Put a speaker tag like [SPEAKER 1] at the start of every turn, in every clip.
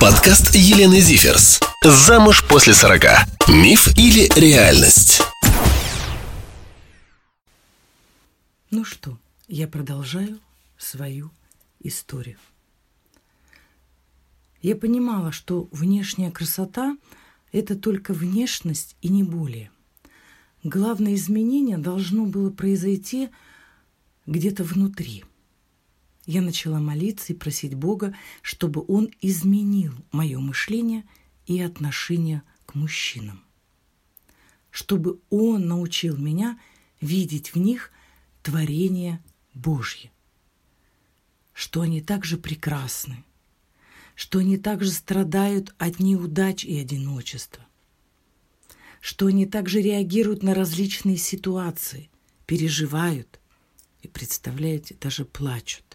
[SPEAKER 1] Подкаст Елены Зиферс. Замуж после 40. Миф или реальность?
[SPEAKER 2] Ну что, я продолжаю свою историю. Я понимала, что внешняя красота – это только внешность и не более. Главное изменение должно было произойти где-то внутри – я начала молиться и просить Бога, чтобы Он изменил мое мышление и отношение к мужчинам. Чтобы Он научил меня видеть в них творение Божье. Что они также прекрасны, что они также страдают от неудач и одиночества, что они также реагируют на различные ситуации, переживают и, представляете, даже плачут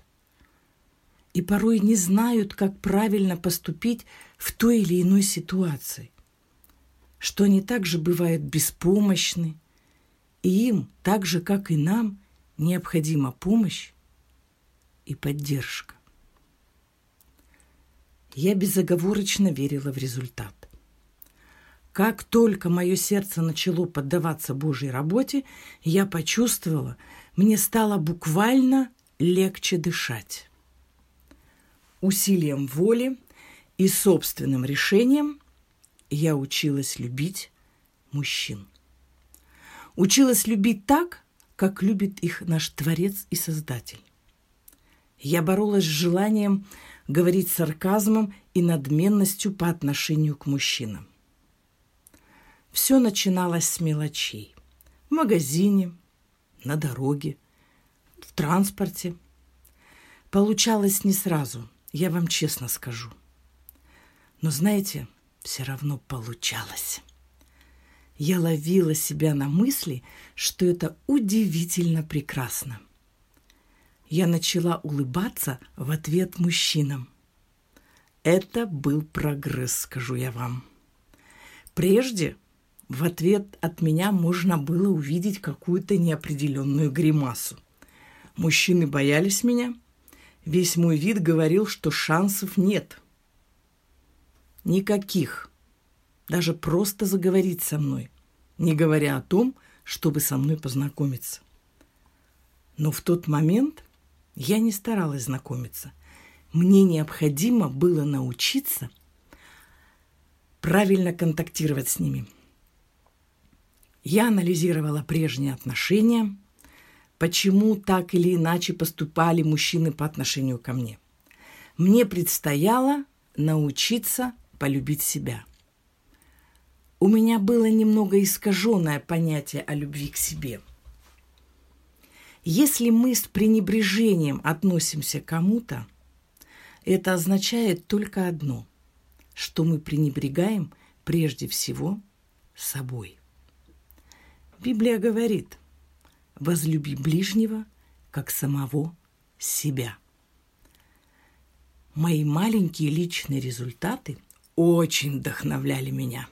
[SPEAKER 2] и порой не знают, как правильно поступить в той или иной ситуации, что они также бывают беспомощны, и им, так же, как и нам, необходима помощь и поддержка. Я безоговорочно верила в результат. Как только мое сердце начало поддаваться Божьей работе, я почувствовала, мне стало буквально легче дышать усилием воли и собственным решением я училась любить мужчин. Училась любить так, как любит их наш Творец и Создатель. Я боролась с желанием говорить сарказмом и надменностью по отношению к мужчинам. Все начиналось с мелочей. В магазине, на дороге, в транспорте. Получалось не сразу – я вам честно скажу. Но знаете, все равно получалось. Я ловила себя на мысли, что это удивительно прекрасно. Я начала улыбаться в ответ мужчинам. Это был прогресс, скажу я вам. Прежде в ответ от меня можно было увидеть какую-то неопределенную гримасу. Мужчины боялись меня – Весь мой вид говорил, что шансов нет. Никаких. Даже просто заговорить со мной, не говоря о том, чтобы со мной познакомиться. Но в тот момент я не старалась знакомиться. Мне необходимо было научиться правильно контактировать с ними. Я анализировала прежние отношения – почему так или иначе поступали мужчины по отношению ко мне. Мне предстояло научиться полюбить себя. У меня было немного искаженное понятие о любви к себе. Если мы с пренебрежением относимся к кому-то, это означает только одно, что мы пренебрегаем прежде всего собой. Библия говорит, возлюби ближнего, как самого себя. Мои маленькие личные результаты очень вдохновляли меня.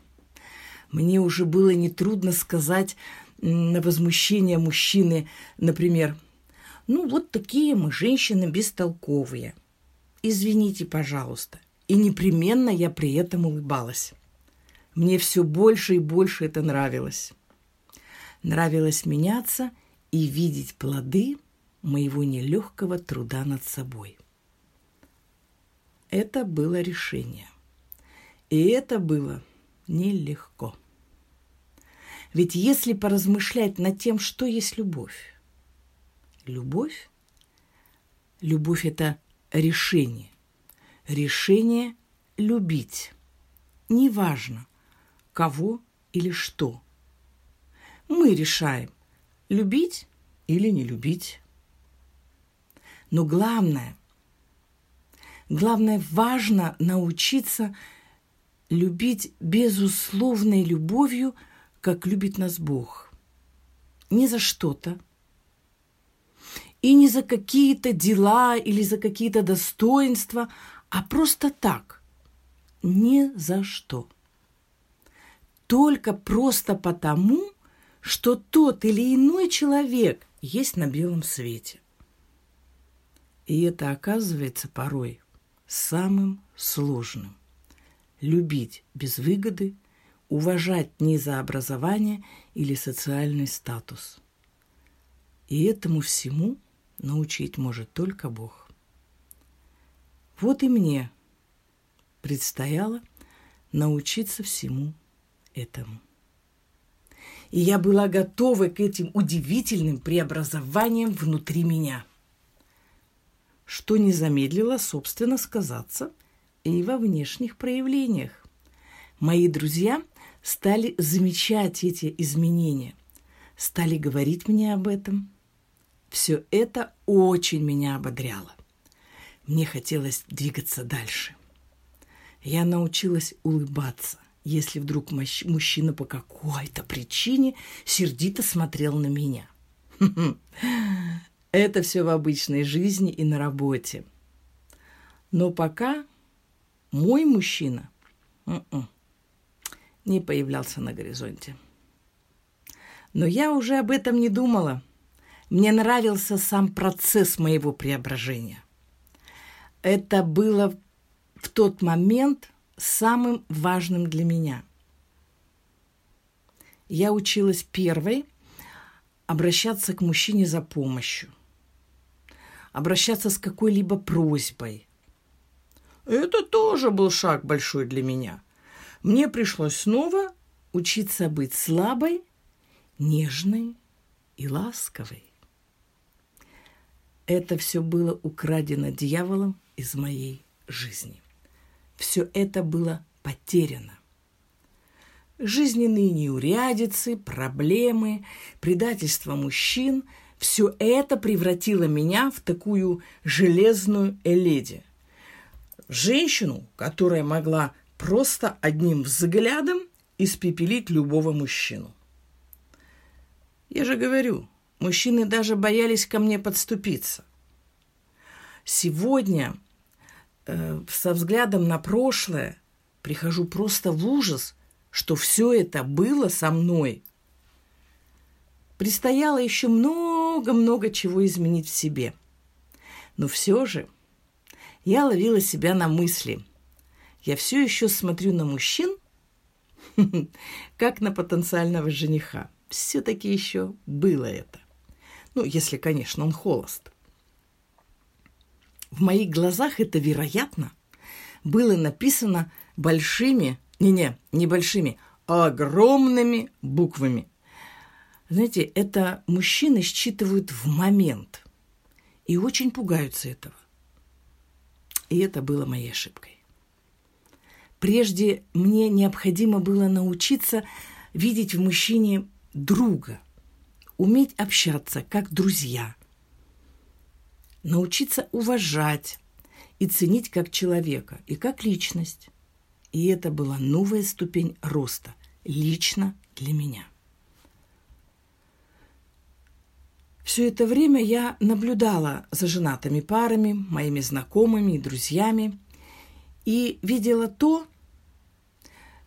[SPEAKER 2] Мне уже было нетрудно сказать на возмущение мужчины, например, «Ну, вот такие мы женщины бестолковые. Извините, пожалуйста». И непременно я при этом улыбалась. Мне все больше и больше это нравилось. Нравилось меняться – и видеть плоды моего нелегкого труда над собой. Это было решение. И это было нелегко. Ведь если поразмышлять над тем, что есть любовь, любовь, любовь – это решение. Решение любить. Неважно, кого или что. Мы решаем, любить или не любить. Но главное, главное, важно научиться любить безусловной любовью, как любит нас Бог. Не за что-то, и не за какие-то дела или за какие-то достоинства, а просто так, ни за что. Только просто потому, что тот или иной человек есть на белом свете. И это оказывается порой самым сложным любить без выгоды, уважать не за образование или социальный статус. И этому всему научить может только Бог. Вот и мне предстояло научиться всему этому. И я была готова к этим удивительным преобразованиям внутри меня, что не замедлило, собственно, сказаться и во внешних проявлениях. Мои друзья стали замечать эти изменения, стали говорить мне об этом. Все это очень меня ободряло. Мне хотелось двигаться дальше. Я научилась улыбаться, если вдруг мужчина по какой-то причине сердито смотрел на меня. Это все в обычной жизни и на работе. Но пока мой мужчина м-м, не появлялся на горизонте. Но я уже об этом не думала. Мне нравился сам процесс моего преображения. Это было в тот момент самым важным для меня. Я училась первой обращаться к мужчине за помощью, обращаться с какой-либо просьбой. Это тоже был шаг большой для меня. Мне пришлось снова учиться быть слабой, нежной и ласковой. Это все было украдено дьяволом из моей жизни все это было потеряно. Жизненные неурядицы, проблемы, предательство мужчин – все это превратило меня в такую железную эледи. Женщину, которая могла просто одним взглядом испепелить любого мужчину. Я же говорю, мужчины даже боялись ко мне подступиться. Сегодня – э, со взглядом на прошлое прихожу просто в ужас, что все это было со мной. Предстояло еще много-много чего изменить в себе. Но все же я ловила себя на мысли. Я все еще смотрю на мужчин, как на потенциального жениха. Все-таки еще было это. Ну, если, конечно, он холост. В моих глазах это, вероятно, было написано большими, не-не, не большими, а огромными буквами. Знаете, это мужчины считывают в момент и очень пугаются этого. И это было моей ошибкой. Прежде мне необходимо было научиться видеть в мужчине друга, уметь общаться как друзья – научиться уважать и ценить как человека и как личность. И это была новая ступень роста лично для меня. Все это время я наблюдала за женатыми парами, моими знакомыми и друзьями, и видела то,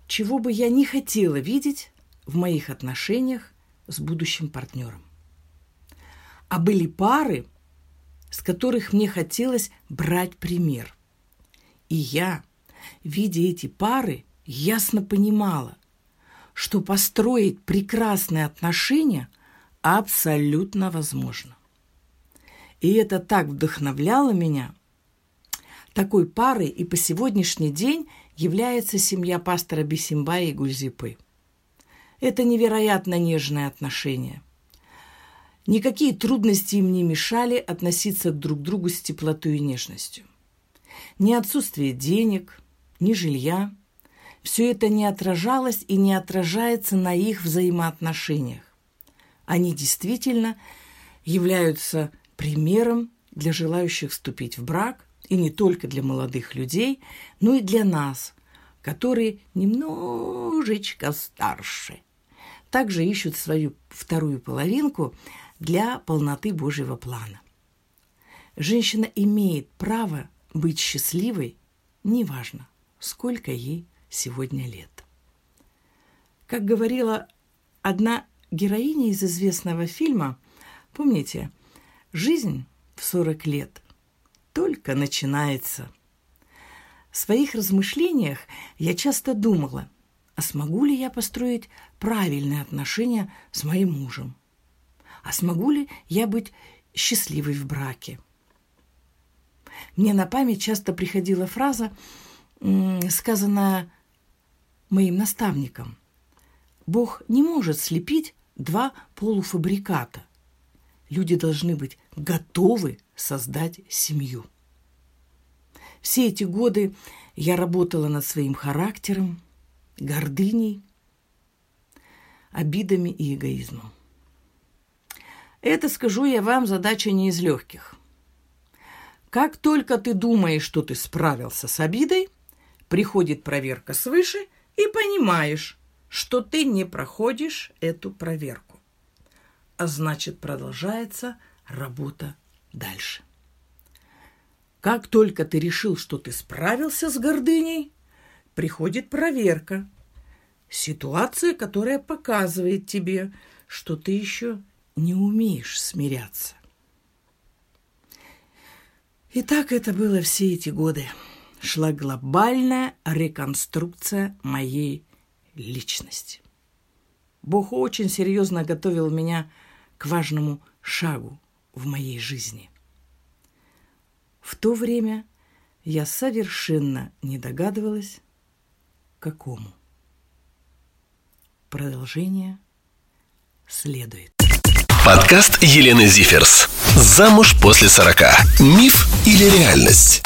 [SPEAKER 2] чего бы я не хотела видеть в моих отношениях с будущим партнером. А были пары, с которых мне хотелось брать пример. И я, видя эти пары, ясно понимала, что построить прекрасные отношения абсолютно возможно. И это так вдохновляло меня. Такой парой и по сегодняшний день является семья пастора Бесимбая и Гульзипы. Это невероятно нежное отношение – Никакие трудности им не мешали относиться друг к другу с теплотой и нежностью. Ни отсутствие денег, ни жилья – все это не отражалось и не отражается на их взаимоотношениях. Они действительно являются примером для желающих вступить в брак, и не только для молодых людей, но и для нас, которые немножечко старше. Также ищут свою вторую половинку – для полноты Божьего плана. Женщина имеет право быть счастливой, неважно, сколько ей сегодня лет. Как говорила одна героиня из известного фильма, помните, жизнь в 40 лет только начинается. В своих размышлениях я часто думала, а смогу ли я построить правильные отношения с моим мужем? А смогу ли я быть счастливой в браке? Мне на память часто приходила фраза, сказанная моим наставником. Бог не может слепить два полуфабриката. Люди должны быть готовы создать семью. Все эти годы я работала над своим характером, гордыней, обидами и эгоизмом. Это, скажу я вам, задача не из легких. Как только ты думаешь, что ты справился с обидой, приходит проверка свыше, и понимаешь, что ты не проходишь эту проверку. А значит, продолжается работа дальше. Как только ты решил, что ты справился с гордыней, приходит проверка. Ситуация, которая показывает тебе, что ты еще не умеешь смиряться. И так это было все эти годы. Шла глобальная реконструкция моей личности. Бог очень серьезно готовил меня к важному шагу в моей жизни. В то время я совершенно не догадывалась, какому. Продолжение следует.
[SPEAKER 1] Подкаст Елены Зиферс. Замуж после 40. Миф или реальность?